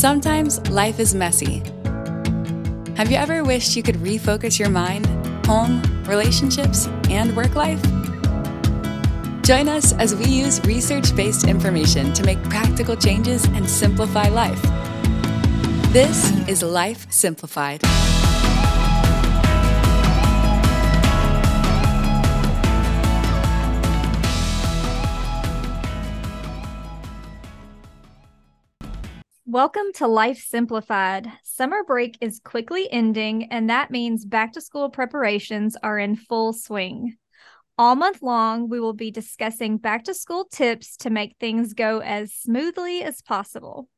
Sometimes life is messy. Have you ever wished you could refocus your mind, home, relationships, and work life? Join us as we use research based information to make practical changes and simplify life. This is Life Simplified. Welcome to Life Simplified. Summer break is quickly ending, and that means back to school preparations are in full swing. All month long, we will be discussing back to school tips to make things go as smoothly as possible.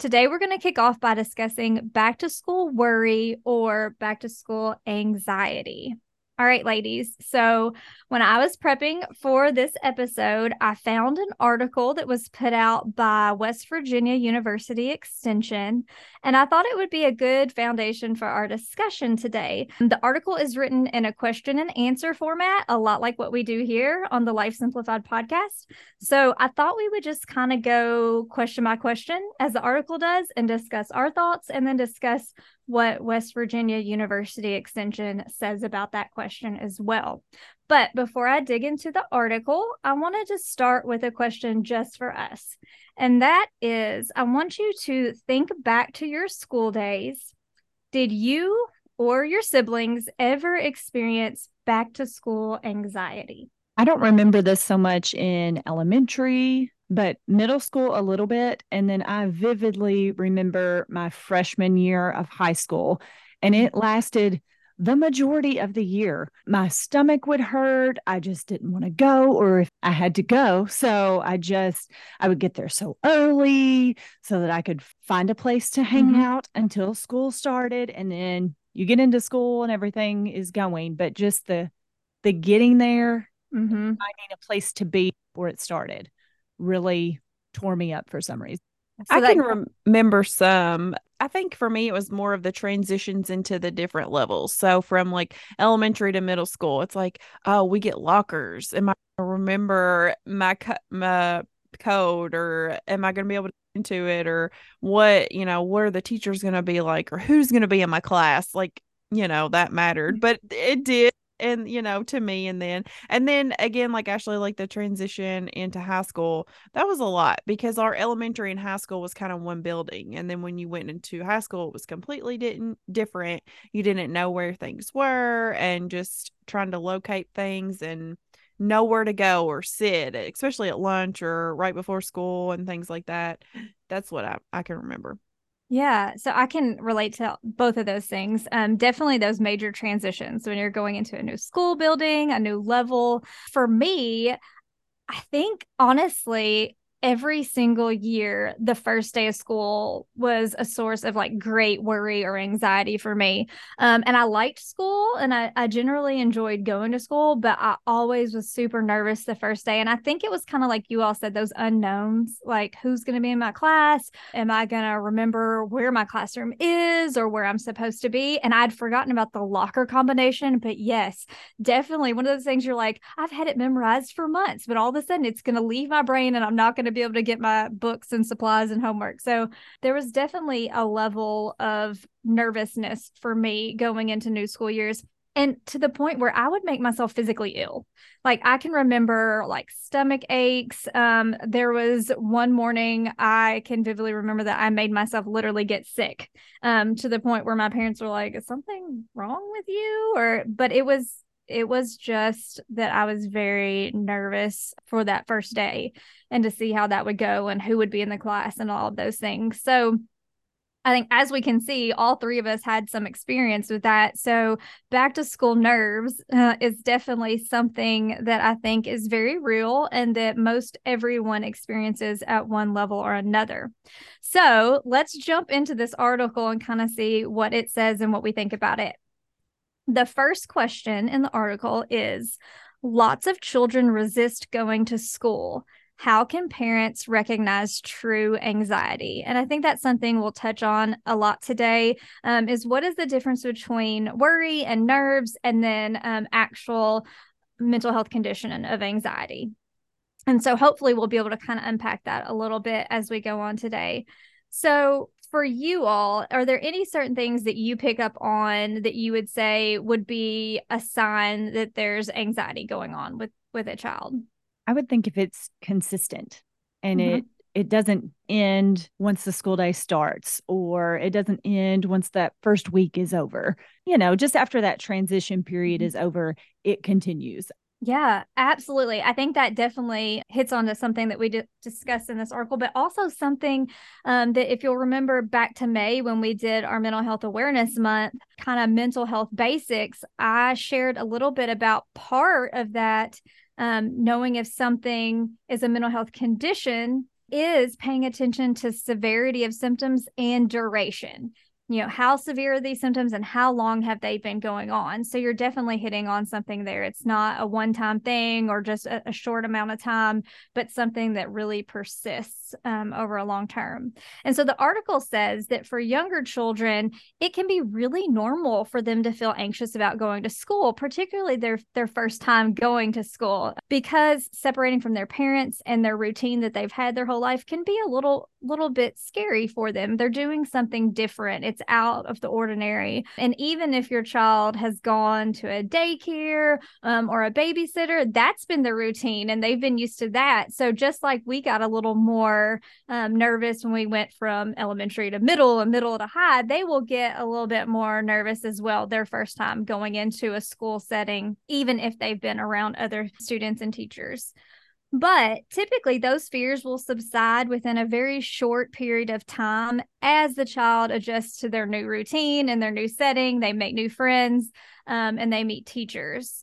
Today, we're going to kick off by discussing back to school worry or back to school anxiety. All right, ladies. So, when I was prepping for this episode, I found an article that was put out by West Virginia University Extension, and I thought it would be a good foundation for our discussion today. The article is written in a question and answer format, a lot like what we do here on the Life Simplified podcast. So, I thought we would just kind of go question by question as the article does and discuss our thoughts and then discuss what West Virginia University Extension says about that question as well. But before I dig into the article, I want to start with a question just for us. And that is I want you to think back to your school days. Did you or your siblings ever experience back to school anxiety? I don't remember this so much in elementary, but middle school a little bit. And then I vividly remember my freshman year of high school, and it lasted the majority of the year. My stomach would hurt. I just didn't want to go, or if I had to go. So I just, I would get there so early so that I could find a place to hang mm-hmm. out until school started. And then you get into school and everything is going. But just the, the getting there, mm-hmm. finding a place to be where it started really tore me up for some reason. So I that, can remember some. I think for me, it was more of the transitions into the different levels. So from like elementary to middle school, it's like, oh, we get lockers. Am I remember my my code, or am I going to be able to into it, or what you know, what are the teachers going to be like, or who's going to be in my class? Like, you know, that mattered, mm. but it did and you know to me and then and then again like actually like the transition into high school that was a lot because our elementary and high school was kind of one building and then when you went into high school it was completely didn't different. You didn't know where things were and just trying to locate things and know where to go or sit especially at lunch or right before school and things like that. That's what i, I can remember yeah, so I can relate to both of those things. Um, definitely those major transitions when you're going into a new school building, a new level. For me, I think honestly, every single year the first day of school was a source of like great worry or anxiety for me. Um, and i liked school and I, I generally enjoyed going to school but i always was super nervous the first day. And i think it was kind of like you all said those unknowns like who's going to be in my class? Am i going to remember where my classroom is or where i'm supposed to be? And i'd forgotten about the locker combination but yes definitely one of those things you're like i've had it memorized for months but all of a sudden it's going to leave my brain and i'm not going to be able to get my books and supplies and homework. So there was definitely a level of nervousness for me going into new school years and to the point where I would make myself physically ill. Like I can remember like stomach aches. Um, there was one morning I can vividly remember that I made myself literally get sick. Um, to the point where my parents were like, "Is something wrong with you?" Or, but it was it was just that I was very nervous for that first day and to see how that would go and who would be in the class and all of those things. So I think as we can see, all three of us had some experience with that. So back to school nerves uh, is definitely something that I think is very real and that most everyone experiences at one level or another. So let's jump into this article and kind of see what it says and what we think about it. The first question in the article is Lots of children resist going to school. How can parents recognize true anxiety? And I think that's something we'll touch on a lot today. Um, is what is the difference between worry and nerves, and then um, actual mental health condition of anxiety? And so hopefully we'll be able to kind of unpack that a little bit as we go on today. So, for you all, are there any certain things that you pick up on that you would say would be a sign that there's anxiety going on with with a child? I would think if it's consistent and mm-hmm. it it doesn't end once the school day starts or it doesn't end once that first week is over. You know, just after that transition period mm-hmm. is over, it continues. Yeah, absolutely. I think that definitely hits onto something that we discussed in this article, but also something um, that, if you'll remember back to May when we did our Mental Health Awareness Month, kind of mental health basics, I shared a little bit about part of that, um, knowing if something is a mental health condition is paying attention to severity of symptoms and duration you know how severe are these symptoms and how long have they been going on? So you're definitely hitting on something there. It's not a one time thing or just a, a, short amount of time but something that really persists um, over a long term and so the article says that for younger children it can be really normal for them to feel anxious about going to school particularly their their first time going to school because separating from their parents and their routine that they've had their whole life can be a little little bit scary for them they're doing something different it's out of the ordinary. And even if your child has gone to a daycare um, or a babysitter, that's been the routine and they've been used to that. So just like we got a little more um, nervous when we went from elementary to middle and middle to high, they will get a little bit more nervous as well their first time going into a school setting, even if they've been around other students and teachers. But typically, those fears will subside within a very short period of time as the child adjusts to their new routine and their new setting. They make new friends um, and they meet teachers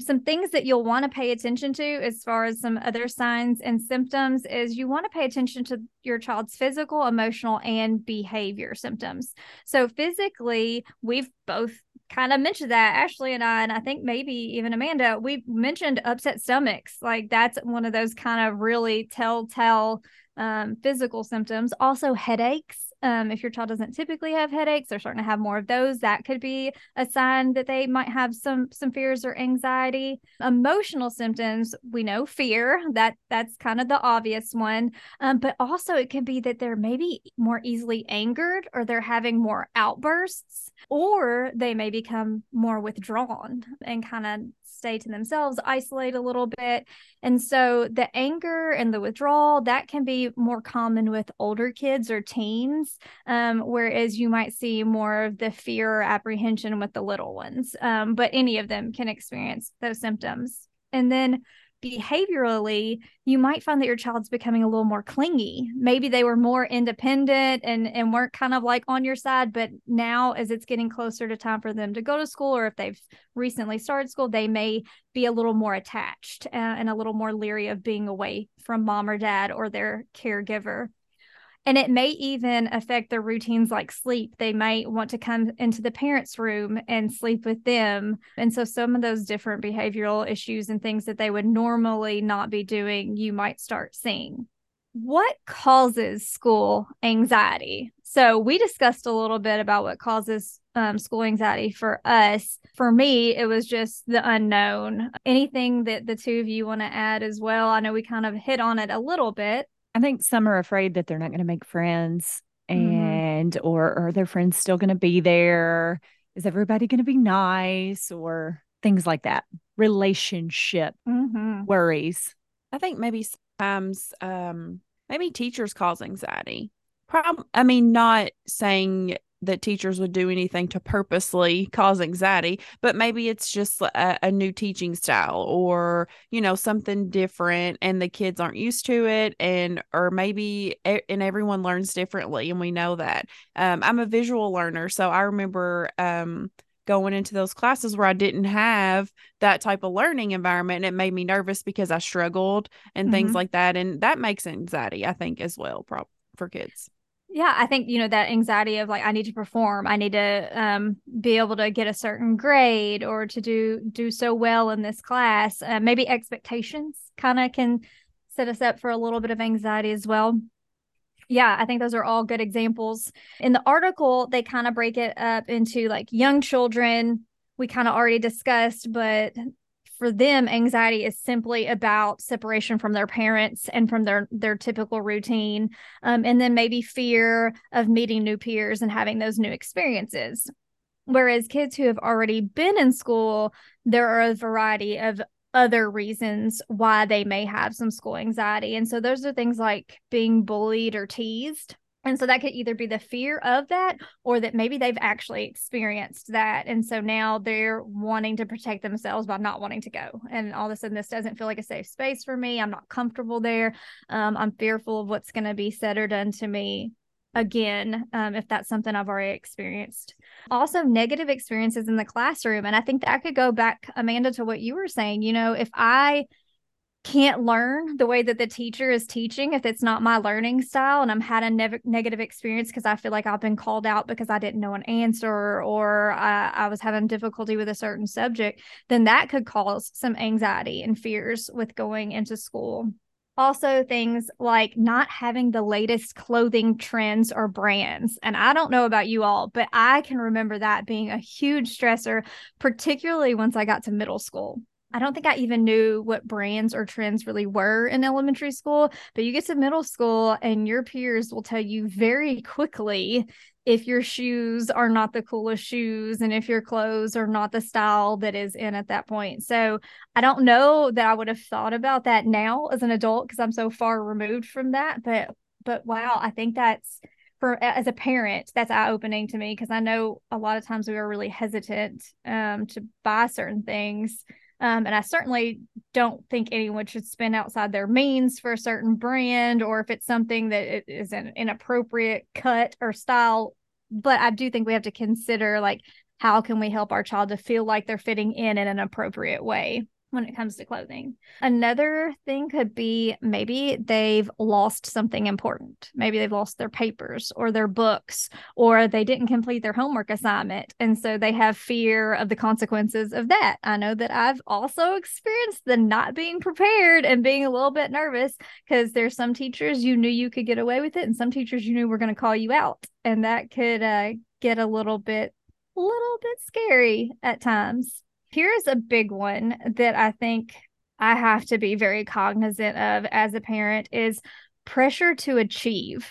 some things that you'll want to pay attention to as far as some other signs and symptoms is you want to pay attention to your child's physical, emotional, and behavior symptoms. So, physically, we've both kind of mentioned that, Ashley and I, and I think maybe even Amanda, we mentioned upset stomachs. Like, that's one of those kind of really telltale um, physical symptoms. Also, headaches um, if your child doesn't typically have headaches, they're starting to have more of those. That could be a sign that they might have some some fears or anxiety. Emotional symptoms, we know fear. That that's kind of the obvious one. Um, but also it could be that they're maybe more easily angered, or they're having more outbursts, or they may become more withdrawn and kind of stay to themselves, isolate a little bit. And so the anger and the withdrawal, that can be more common with older kids or teens, um, whereas you might see more of the fear or apprehension with the little ones. Um, but any of them can experience those symptoms. And then behaviorally you might find that your child's becoming a little more clingy. Maybe they were more independent and and weren't kind of like on your side but now as it's getting closer to time for them to go to school or if they've recently started school they may be a little more attached uh, and a little more leery of being away from mom or dad or their caregiver and it may even affect their routines like sleep. They might want to come into the parents' room and sleep with them. And so, some of those different behavioral issues and things that they would normally not be doing, you might start seeing. What causes school anxiety? So, we discussed a little bit about what causes um, school anxiety for us. For me, it was just the unknown. Anything that the two of you want to add as well? I know we kind of hit on it a little bit. I think some are afraid that they're not going to make friends mm-hmm. and mm-hmm. or are their friends still going to be there? Is everybody going to be nice or things like that? Relationship mm-hmm. worries. I think maybe sometimes um maybe teachers cause anxiety. Prob- I mean, not saying that teachers would do anything to purposely cause anxiety, but maybe it's just a, a, new teaching style or, you know, something different and the kids aren't used to it. And, or maybe, and everyone learns differently. And we know that. Um, I'm a visual learner. So I remember, um, going into those classes where I didn't have that type of learning environment and it made me nervous because I struggled and mm-hmm. things like that. And that makes anxiety, I think, as well, prob- for kids yeah i think you know that anxiety of like i need to perform i need to um, be able to get a certain grade or to do do so well in this class uh, maybe expectations kind of can set us up for a little bit of anxiety as well. Yeah i think those are all good examples. In the article they kind of break it up into like young children we kind of already discussed but for them anxiety is simply about separation from their parents and from their their typical routine um, and then maybe fear of meeting new peers and having those new experiences. Whereas kids who have already been in school there are a variety of other reasons why they may have some school anxiety. And so those are things like being bullied or teased and so that could either be the fear of that or that maybe they've actually experienced that. And so now they're wanting to protect themselves by not wanting to go. And all of a sudden, this doesn't feel like a safe space for me. I'm not comfortable there. Um, I'm fearful of what's going to be said or done to me again um, if that's something I've already experienced. Also, negative experiences in the classroom. And I think that could go back, Amanda, to what you were saying. You know, if I can't learn the way that the teacher is teaching if it's not my learning style and I'm had a ne- negative experience because I feel like I've been called out because I didn't know an answer or I, I was having difficulty with a certain subject, then that could cause some anxiety and fears with going into school. Also, things like not having the latest clothing trends or brands. And I don't know about you all, but I can remember that being a huge stressor, particularly once I got to middle school. I don't think I even knew what brands or trends really were in elementary school, but you get to middle school and your peers will tell you very quickly if your shoes are not the coolest shoes and if your clothes are not the style that is in at that point. So I don't know that I would have thought about that now as an adult because I'm so far removed from that, but but wow, I think that's for as a parent that's eye opening to me because I know a lot of times we are really hesitant um, to buy certain things um, and I certainly don't think anyone should spend outside their means for a certain brand or if it's something that is an inappropriate cut or style. But I do think we have to consider like how can we help our child to feel like they're fitting in in an appropriate way when it comes to clothing. Another thing could be maybe they've lost something important. Maybe they've lost their papers or their books, or they didn't complete their homework assignment. And so they have fear of the consequences of that. I know that I've also experienced the not being prepared and being a little bit nervous because there's some teachers you knew you could get away with it, and some teachers you knew were going to call you out. And that could uh, get a little bit, a little bit scary at times. Here's a big one that I think I have to be very cognizant of as a parent is pressure to achieve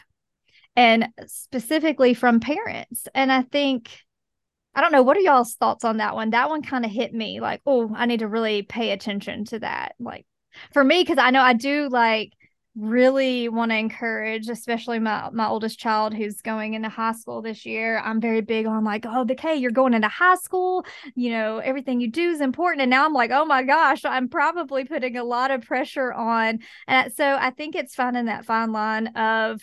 and specifically from parents. And I think I don't know what are y'all's thoughts on that one? That one kind of hit me like, oh, I need to really pay attention to that. Like for me cuz I know I do like really want to encourage especially my my oldest child who's going into high school this year. I'm very big on like oh okay you're going into high school you know everything you do is important. And now i'm like oh my gosh i'm probably putting a lot of pressure on. And so i think it's finding that fine line of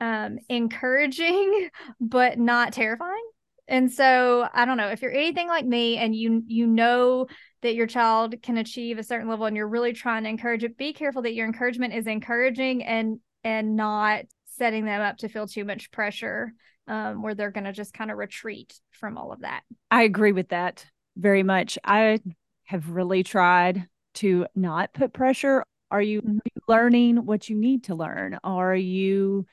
um, encouraging but not terrifying and so I don't know if you're anything like me and you you know that your child can achieve a certain level and you're really trying to encourage it, be careful that your encouragement is encouraging and and not setting them up to feel too much pressure um, where they're going to just kind of retreat from all of that. I agree with that very much. I have really tried to not put pressure. Are you mm-hmm. learning what you need to learn? Are you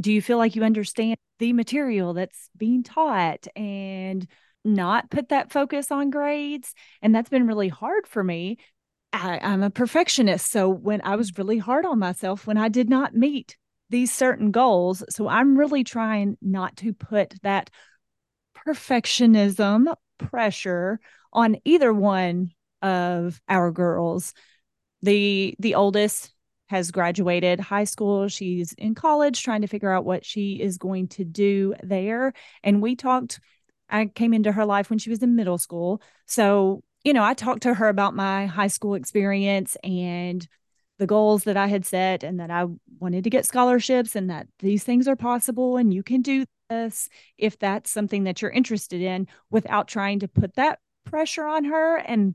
do you feel like you understand the material that's being taught and not put that focus on grades? And that's been really hard for me. I, i'm a perfectionist so when i was really hard on myself when i did not meet these certain goals so i'm really trying not to put that perfectionism pressure on either one of our girls. The the oldest has graduated high school. She's in college trying to figure out what she is going to do there. And we talked, I came into her life when she was in middle school. So, you know, I talked to her about my high school experience and the goals that I had set and that I wanted to get scholarships and that these things are possible and you can do this if that's something that you're interested in without trying to put that pressure on her. And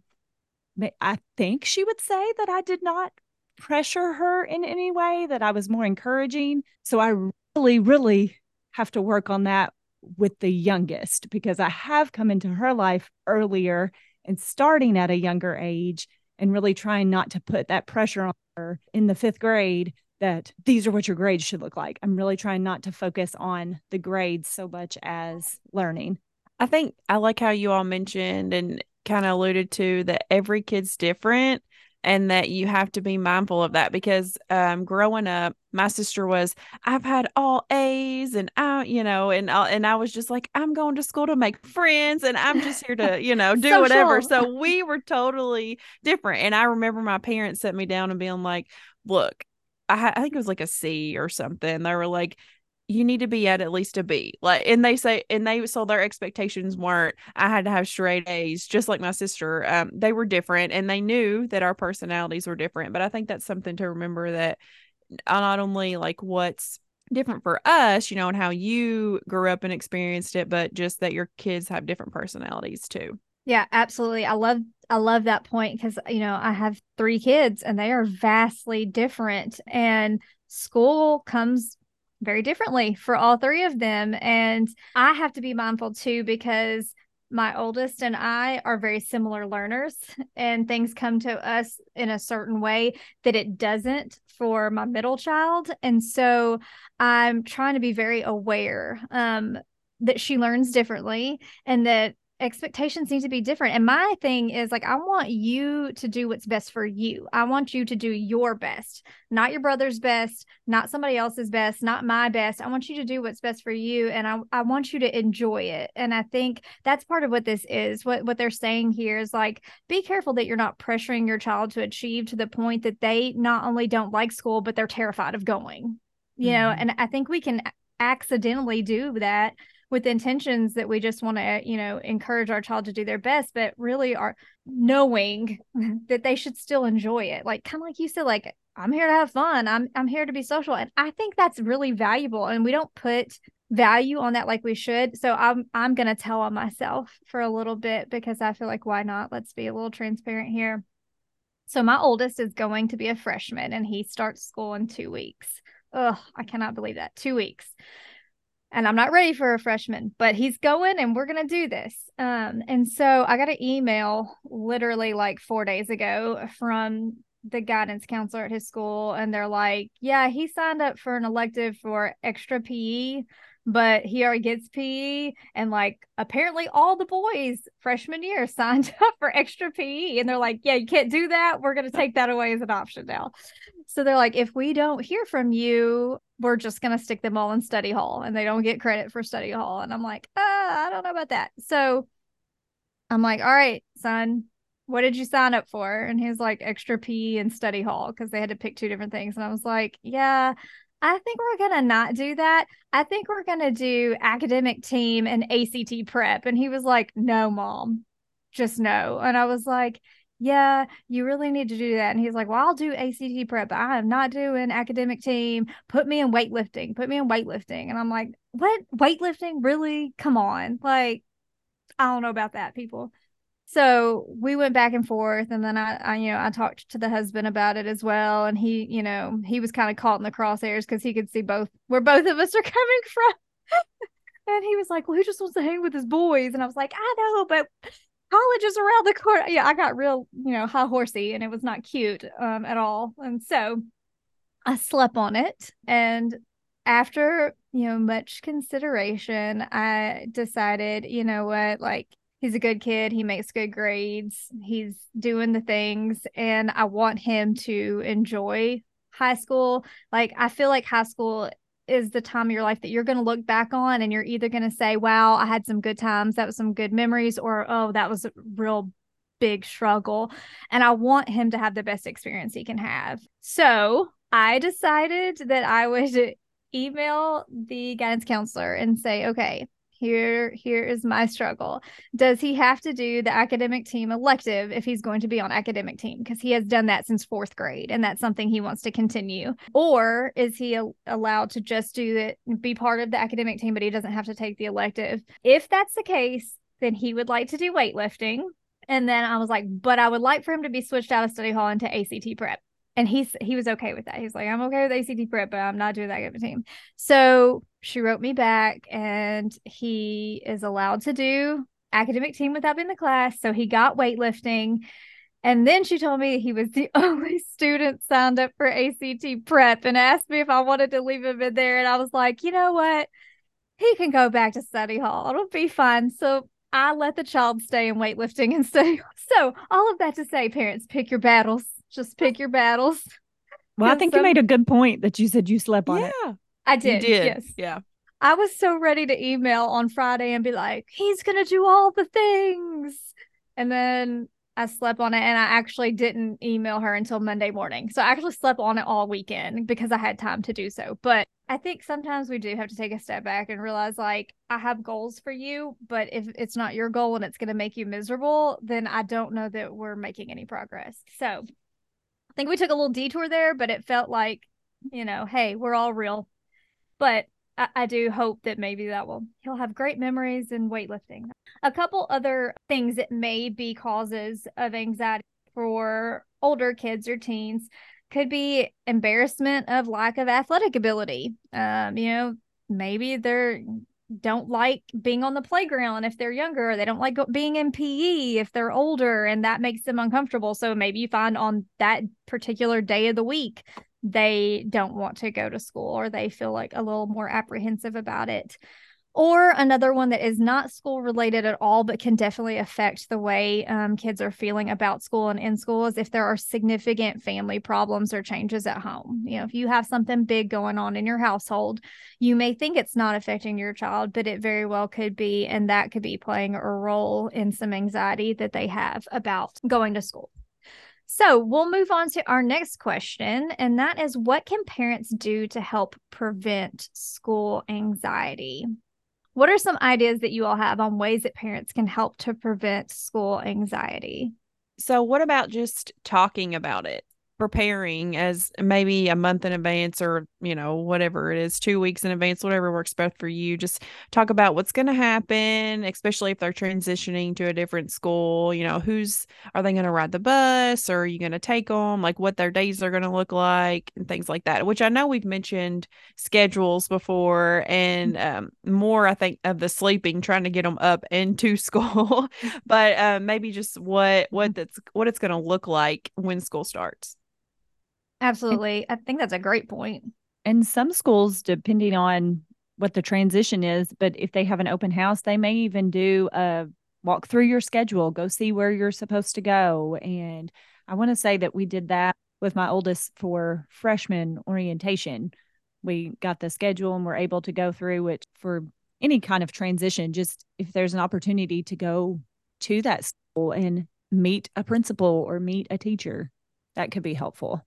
I think she would say that I did not pressure her in any way, that I was more encouraging. So I really, really have to work on that with the youngest because I have come into her life earlier and starting at a younger age and really trying not to put that pressure on her in the fifth grade that these are what your grades should look like. I'm really trying not to focus on the grades so much as learning. I think I like how you all mentioned, and kind of alluded to that every kid's different and that you have to be mindful of that because um, growing up my sister was i've had all a's and i you know and I, and i was just like i'm going to school to make friends and i'm just here to you know do whatever so we were totally different and i remember my parents set me down and being like look I, I think it was like a c or something. They were like you need to be at at least a B. Like, and they say, and they so their expectations weren't. I had to have straight A's, just like my sister. Um, they were different, and they knew that our personalities were different. But I think that's something to remember that not only like what's different for us, you know, and how you grew up and experienced it, but just that your kids have different personalities too. Yeah, absolutely. I love I love that point because you know I have three kids and they are vastly different, and school comes very differently for all three of them. And I have to be mindful too because my oldest and I are very similar learners, and things come to us in a certain way that it doesn't for my middle child. And so I'm trying to be very aware um, that she learns differently and that expectations need to be different. And my thing is like, I want you to do what's best for you. I want you to do your best, not your brother's best, not somebody else's best, not my best. I want you to do what's best for you. And I, I want you to enjoy it. And I think that's part of what this is. What, what they're saying here is like, be careful that you're not pressuring your child to achieve to the point that they not only don't like school, but they're terrified of going, you mm-hmm. know? And I think we can accidentally do that with intentions that we just want to eh, you know encourage our child to do their best but really are knowing that they should still enjoy it. Like kind of like you said like i'm here to have fun. I'm i'm here to be social. And i think that's really valuable and we don't put value on that like we should. So i'm i'm going to tell on myself for a little bit because i feel like why not? Let's be a little transparent here. So my oldest is going to be a freshman and he starts school in 2 weeks. Oh i cannot believe that. 2 weeks and I'm not ready for a freshman, but he's going and we're going to do this. Um, and so I got an email literally like four days ago from the guidance counselor at his school, and they're like, Yeah, he signed up for an elective for extra PE, but he already gets PE. And like, apparently, all the boys freshman year signed up for extra PE. And they're like, Yeah, you can't do that. We're going to take that away as an option now. So they're like, If we don't hear from you, we're just going to stick them all in study hall and they don't get credit for study hall. And I'm like, ah, I don't know about that. So I'm like, all right, son, what did you sign up for? And he's like, extra PE and study hall because they had to pick two different things. And I was like, yeah, I think we're going to not do that. I think we're going to do academic team and ACT prep. And he was like, no, mom, just no. And I was like, yeah, you really need to do that. And he's like, well, I'll do ACT prep. but I am not doing academic team. Put me in weightlifting. Put me in weightlifting. And I'm like, what? Weightlifting? Really? Come on. Like, I don't know about that, people. So we went back and forth. And then I, I you know, I talked to the husband about it as well. And he, you know, he was kind of caught in the crosshairs because he could see both where both of us are coming from. and he was like, well, he just wants to hang with his boys. And I was like, I know, but college is around the corner. Yeah, I got real, you know, high horsey and it was not cute um, at all. And so I slept on it. And after, you know, much consideration, I decided, you know what, like he's a good kid. He makes good grades. He's doing the things. And I want him to enjoy high school. Like, I feel like high school is the time of your life that you're going to look back on and you're either going to say, wow, I had some good times. That was some good memories, or, oh, that was a real big struggle. And I want him to have the best experience he can have. So I decided that I would email the guidance counselor and say, okay, here here is my struggle. Does he have to do the academic team elective if he's going to be on academic team? Because he has done that since fourth grade and that's something he wants to continue. Or is he a- allowed to just do it be part of the academic team but he doesn't have to take the elective? If that's the case then he would like to do weightlifting. And then I was like, but I would like for him to be switched out of study hall into ACT prep. And he's he was okay with that. He's like, I'm okay with ACT prep, but I'm not doing that good team. So she wrote me back, and he is allowed to do academic team without being in the class. So he got weightlifting. And then she told me he was the only student signed up for ACT prep and asked me if I wanted to leave him in there. And I was like, you know what? He can go back to study hall. It'll be fine. So I let the child stay in weightlifting instead. So, all of that to say, parents, pick your battles. Just pick your battles. Well, I think some... you made a good point that you said you slept on yeah, it. I did. did. Yes. Yeah. I was so ready to email on Friday and be like, he's going to do all the things. And then I slept on it and I actually didn't email her until Monday morning. So I actually slept on it all weekend because I had time to do so. But I think sometimes we do have to take a step back and realize like I have goals for you, but if it's not your goal and it's going to make you miserable, then I don't know that we're making any progress. So I think we took a little detour there, but it felt like, you know, hey, we're all real. But I, I do hope that maybe that will he'll have great memories in weightlifting. A couple other things that may be causes of anxiety for older kids or teens could be embarrassment of lack of athletic ability. Um, you know, maybe they're don't like being on the playground if they're younger, or they don't like being in PE if they're older, and that makes them uncomfortable. So maybe you find on that particular day of the week they don't want to go to school or they feel like a little more apprehensive about it. Or another one that is not school related at all, but can definitely affect the way um, kids are feeling about school and in school is if there are significant family problems or changes at home. You know, if you have something big going on in your household, you may think it's not affecting your child, but it very well could be. And that could be playing a role in some anxiety that they have about going to school. So we'll move on to our next question, and that is what can parents do to help prevent school anxiety? What are some ideas that you all have on ways that parents can help to prevent school anxiety? So, what about just talking about it? Preparing as maybe a month in advance or you know whatever it is two weeks in advance whatever works best for you. Just talk about what's going to happen especially if they're transitioning to a different school you know who's are they going to ride the bus? Or are you going to take them like what their days are going to look like and things like that which i know we've mentioned schedules before and um, more i think of the sleeping trying to get them up into school but uh, maybe just what what that's what it's going to look like when school starts Absolutely. I think that's a great point. And some schools, depending on what the transition is, but if they have an open house, they may even do a walk through your schedule, go see where you're supposed to go. And I want to say that we did that with my oldest for freshman orientation. We got the schedule and we're able to go through it for any kind of transition. Just if there's an opportunity to go to that school and meet a principal or meet a teacher, that could be helpful.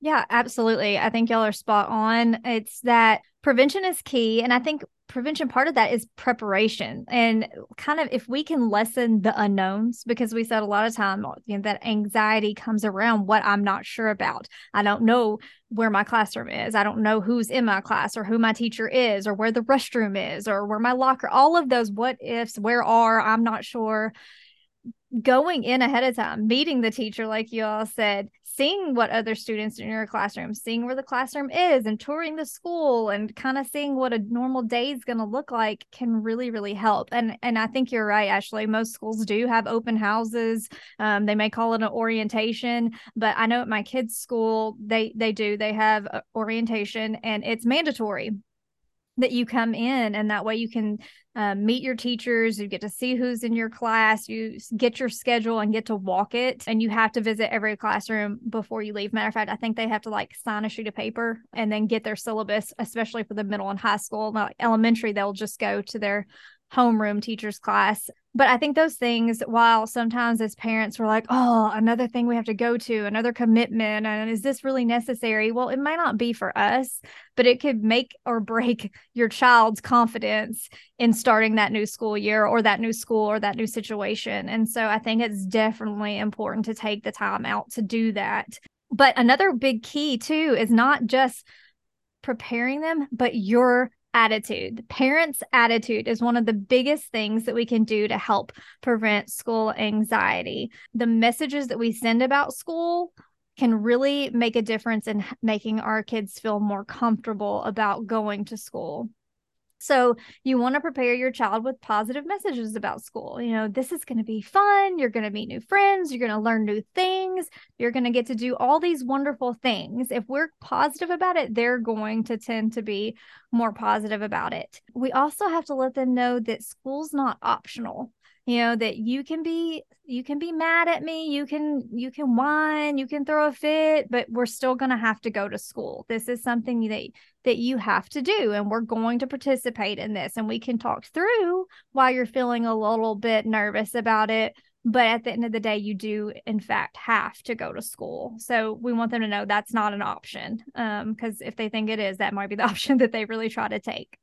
Yeah, absolutely. I think y'all are spot on. It's that prevention is key. And I think prevention part of that is preparation and kind of if we can lessen the unknowns because we said a lot of time oh, you know, that anxiety comes around what i'm not sure about i don't know where my classroom is i don't know who's in my class or who my teacher is or where the restroom is or where my locker all of those what ifs where are i'm not sure going in ahead of time, meeting the teacher, like you all said, seeing what other students in your classroom, seeing where the classroom is, and touring the school, and kind of seeing what a normal day is going to look like can really, really help. And and I think you're right, Ashley. Most schools do have open houses. Um, they may call it an orientation, but I know at my kids' school they they do. They have orientation, and it's mandatory that you come in and that way you can uh, meet your teachers you get to see who's in your class you get your schedule and get to walk it and you have to visit every classroom before you leave. Matter of fact i think they have to like sign a sheet of paper and then get their syllabus especially for the middle and high school. Like elementary they'll just go to their homeroom teachers class. But I think those things, while sometimes as parents we're like, oh, another thing we have to go to, another commitment, and is this really necessary? Well, it might not be for us, but it could make or break your child's confidence in starting that new school year or that new school or that new situation. And so I think it's definitely important to take the time out to do that. But another big key too is not just preparing them, but your attitude. The parents' attitude is one of the biggest things that we can do to help prevent school anxiety. The messages that we send about school can really make a difference in making our kids feel more comfortable about going to school. So you want to prepare your child with positive messages about school. You know, this is going to be fun. You're going to meet new friends. You're going to learn new things. You're going to get to do all these wonderful things. If we're positive about it, they're going to tend to be more positive about it. We also have to let them know that school's not optional you know that you can be you can be mad at me you can you can whine you can throw a fit but we're still going to have to go to school. This is something that that you have to do and we're going to participate in this and we can talk through why you're feeling a little bit nervous about it but at the end of the day you do in fact have to go to school. So we want them to know that's not an option because um, if they think it is that might be the option that they really try to take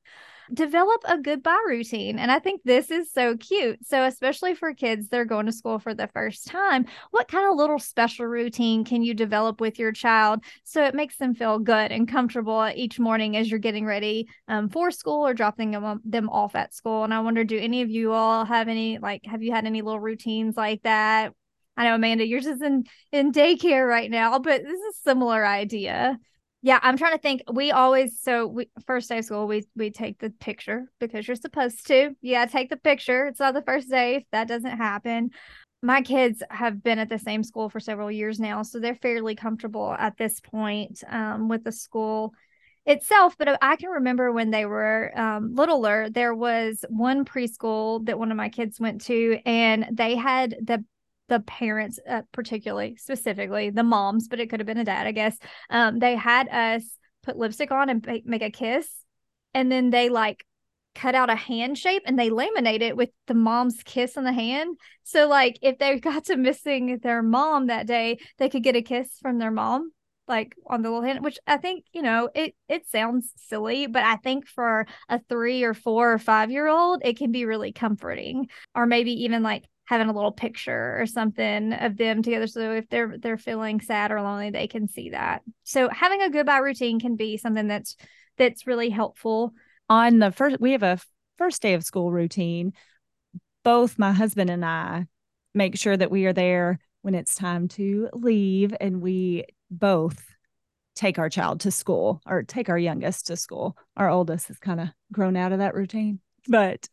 develop a goodbye routine. And I think this is so cute. So, especially for kids, they're going to school for the first time. What kind of little special routine can you develop with your child so it makes them feel good and comfortable each morning as you're getting ready um, for school or dropping them, them off at school? And I wonder, do any of you all have any, like, have you had any little routines like that? I know Amanda, yours is in in daycare right now, but this is a similar idea yeah i'm trying to think. We always so we first day of school we we take the picture because you're supposed to. Yeah take the picture. It's not the first day. If that doesn't happen. My kids have been at the same school for several years now so they're fairly comfortable at this point um, with the school itself. But i can remember when they were um, littler there was one preschool that one of my kids went to and they had the the parents, uh, particularly specifically the moms, but it could have been a dad, I guess. Um, they had us put lipstick on and make a kiss, and then they like cut out a hand shape and they laminate it with the mom's kiss on the hand. So like if they got to missing their mom that day, they could get a kiss from their mom like on the little hand which i think you know it it sounds silly but i think for a three or four or five year old it can be really comforting or maybe even like having a little picture or something of them together. So if they're they're feeling sad or lonely they can see that. So having a goodbye routine can be something that's that's really helpful. On the first we have a first day of school routine. Both my husband and i make sure that we are there when it's time to leave and we both take our child to school or take our youngest to school. Our oldest has kind of grown out of that routine but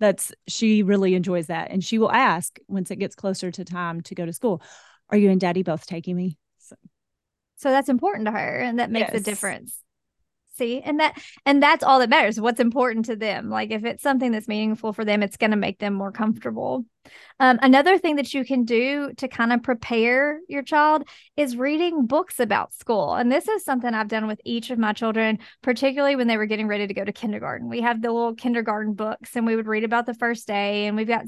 that's she really enjoys that. And she will ask once it gets closer to time to go to school are you and daddy both taking me? So, so that's important to her and that makes yes. a difference. See? And that and that's all that matters what's important to them. Like if it's something that's meaningful for them it's going to make them more comfortable um, another thing that you can do to kind of prepare your child is reading books about school. And this is something I've done with each of my children, particularly when they were getting ready to go to kindergarten. We have the little kindergarten books and we would read about the first day, and we've got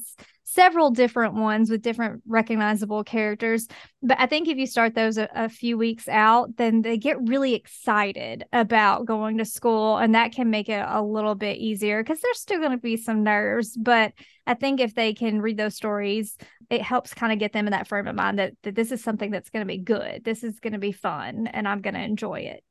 several different ones with different recognizable characters. But I think if you start those a, a, few weeks out, then they get really excited about going to school, and that can make it a little bit easier because there's still going to be some nerves. But I think if they can read those stories, it helps kind of get them in that frame of mind that, that this is something that's going to be good. This is going to be fun, and I'm going to enjoy it.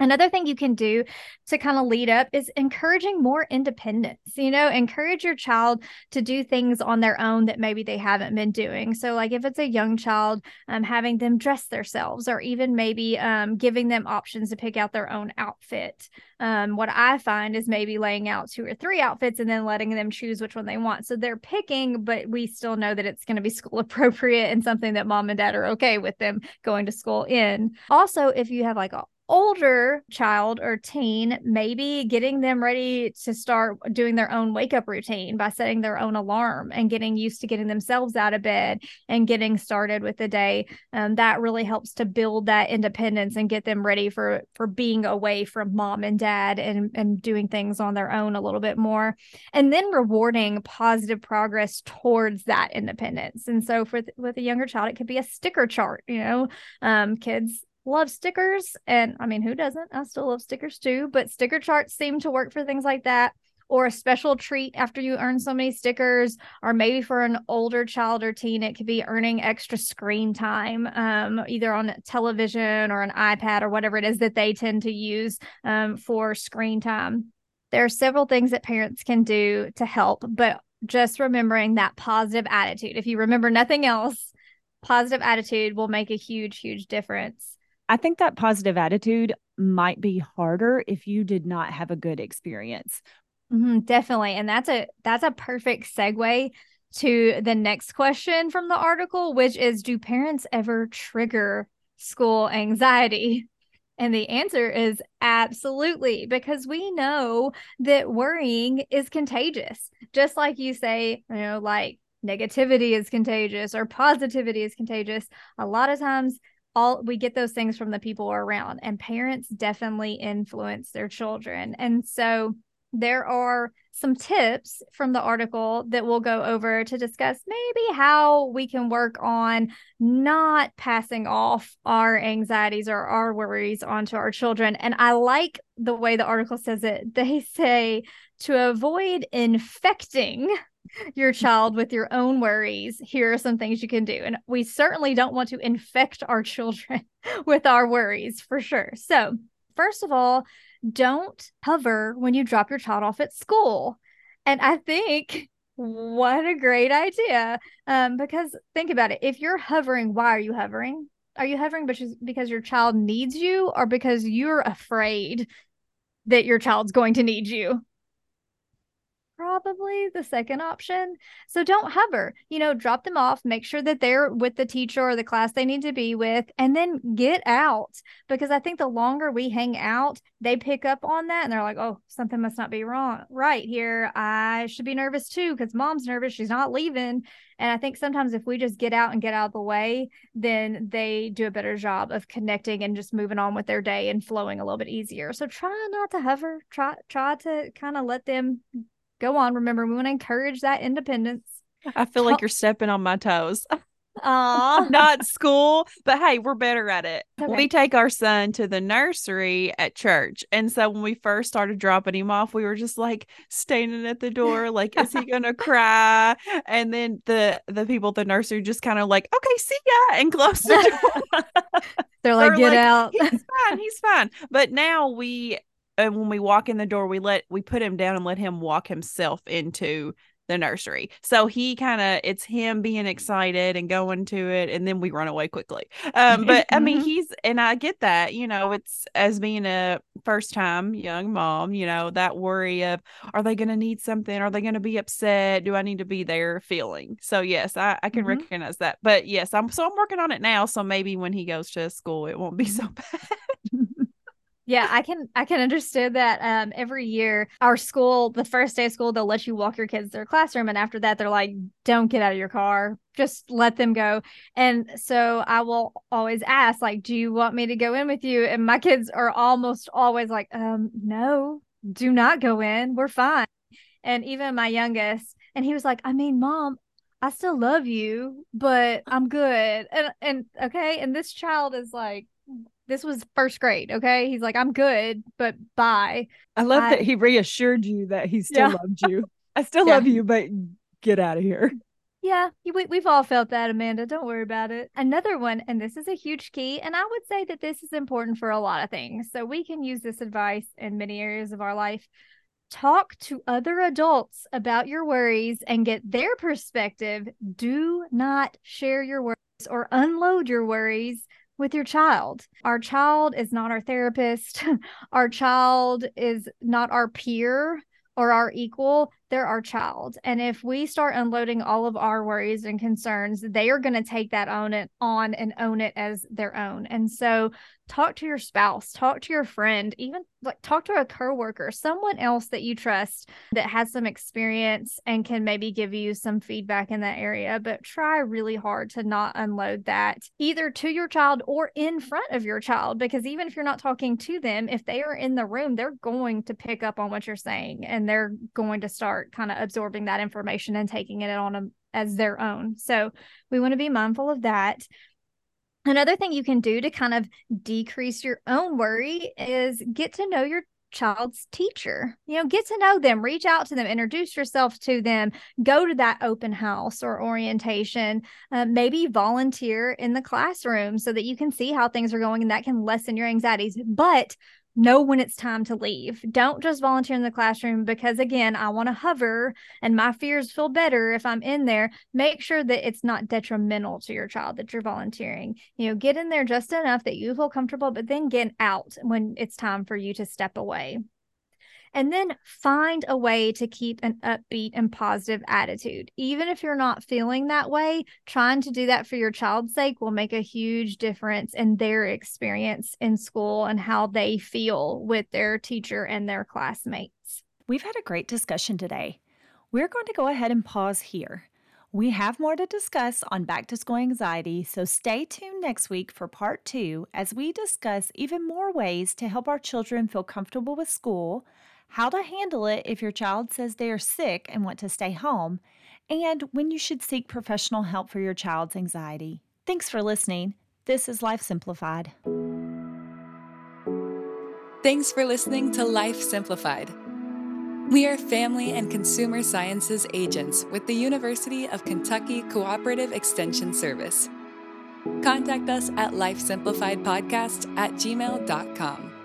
Another thing you can do to kind of lead up is encouraging more independence. You know, encourage your child to do things on their own that maybe they haven't been doing. So, like if it's a young child, um, having them dress themselves, or even maybe um, giving them options to pick out their own outfit. Um, what I find is maybe laying out two or three outfits and then letting them choose which one they want. So they're picking, but we still know that it's going to be school appropriate and something that mom and dad are okay with them going to school in. Also, if you have like a older child or teen, maybe getting them ready to start doing their own wake up routine by setting their own alarm and getting used to getting themselves out of bed and getting started with the day. Um, that really helps to build that independence and get them ready for for being away from mom and dad and and doing things on their own a little bit more. And then rewarding positive progress towards that independence. And so for th- with a younger child, it could be a sticker chart. You know, um, kids love stickers. And I mean, who doesn't? I still love stickers too, but sticker charts seem to work for things like that. Or a special treat after you earn so many stickers, or maybe for an older child or teen, it could be earning extra screen time, um, either on television or an iPad or whatever it is that they tend to use um, for screen time. There are several things that parents can do to help, but just remembering that positive attitude. If you remember nothing else, positive attitude will make a huge, huge difference. I think that positive attitude might be harder if you did not have a good experience. Mm-hmm, definitely. And that's a that's a perfect segue to the next question from the article, which is do parents ever trigger school anxiety? And the answer is absolutely, because we know that worrying is contagious. Just like you say, you know, like negativity is contagious or positivity is contagious. A lot of times, all we get those things from the people around, and parents definitely influence their children. And so, there are some tips from the article that we'll go over to discuss maybe how we can work on not passing off our anxieties or our worries onto our children. And I like the way the article says it. They say to avoid infecting your child with your own worries, here are some things you can do. And we certainly don't want to infect our children with our worries for sure. So, first of all, don't hover when you drop your child off at school. And I think what a great idea. Um, because think about it. If you're hovering, why are you hovering? Are you hovering because because your child needs you or because you're afraid that your child's going to need you? Probably the second option. So don't hover, you know, drop them off, make sure that they're with the teacher or the class they need to be with, and then get out. Because I think the longer we hang out, they pick up on that and they're like, oh, something must not be wrong right here. I should be nervous too because mom's nervous. She's not leaving. And I think sometimes if we just get out and get out of the way, then they do a better job of connecting and just moving on with their day and flowing a little bit easier. So try not to hover. Try try to kind of let them go on. Remember, we want to encourage that independence. I feel like you're stepping on my toes. Aw. Not school, but hey, we're better at it. Okay. We take our son to the nursery at church. And so when we first started dropping him off, we were just like standing at the door, like, is he gonna cry? And then the the people at the nursery just kind of like, okay, see ya, and close the door. They're like, get out. he's fine, he's fine. But now we and when we walk in the door, we let we put him down and let him walk himself into the nursery. So he kind of it's him being excited and going to it, and then we run away quickly. Um, but I mean, Mhm. he's and I get that, you know, it's as being a first time young mom, you know, that worry of are they going to need something? Are they going to be upset? Do I need to be there? Feeling. So yes, I I can Mhm. recognize that. But yes, I'm so I'm working on it now. So maybe when he goes to school, it won't be so bad. Yeah, I can I can understand that. Um, every year, our school, the first day of school, they'll let you walk your kids to their classroom, and after that, they're like, "Don't get out of your car, just let them go." And so I will always ask, like, "Do you want me to go in with you?" And my kids are almost always like, "Um, no, do not go in. We're fine." And even my youngest, and he was like, "I mean, mom." I still love you, but I'm good. And and okay, and this child is like this was first grade, okay? He's like, I'm good, but bye. I love I- that he reassured you that he still Yeah. loved you. I still Yeah. love you, but get out of here. Yeah, we, we've all felt that, Amanda. Don't worry about it. Another one, and this is a huge key, and I would say that this is important for a lot of things. So we can use this advice in many areas of our life. Talk to other adults about your worries and get their perspective. Do not share your worries or unload your worries with your child. Our child is not our therapist. our child is not our peer or our equal, they're our child. And if we start unloading all of our worries and concerns, they are going to take that on it on and own it as their own. And so talk to your spouse, talk to your friend, even like talk to a coworker, someone else that you trust that has some experience and can maybe give you some feedback in that area, but try really hard to not unload that either to your child or in front of your child because even if you're not talking to them, if they are in the room, they're going to pick up on what you're saying and they're going to start kind of absorbing that information and taking it on them as their own. So we want to be mindful of that. Another thing you can do to kind of decrease your own worry is get to know your child's teacher. You know, get to know them, reach out to them, introduce yourself to them, go to that open house or orientation, uh, maybe volunteer in the classroom so that you can see how things are going and that can lessen your anxieties. But know when it's time to leave. Don't just volunteer in the classroom because, again, I want to hover and my fears feel better if I'm in there. Make sure that it's not detrimental to your child that you're volunteering. You know, get in there just enough that you feel comfortable, but then get out when it's time for you to step away. And then find a way to keep an upbeat and positive attitude. Even if you're not feeling that way, trying to do that for your child's sake will make a huge difference in their experience in school and how they feel with their teacher and their classmates. We've had a great discussion today. We're going to go ahead and pause here. We have more to discuss on back to school anxiety, so stay tuned next week for part two as we discuss even more ways to help our children feel comfortable with school, how to handle it if your child says they are sick and want to stay home, and when you should seek professional help for your child's anxiety. Thanks for listening. This is Life Simplified. Thanks for listening to Life Simplified. We are family and consumer sciences agents with the University of Kentucky Cooperative Extension Service. Contact us at lifesimplifiedpodcast at gmail.com.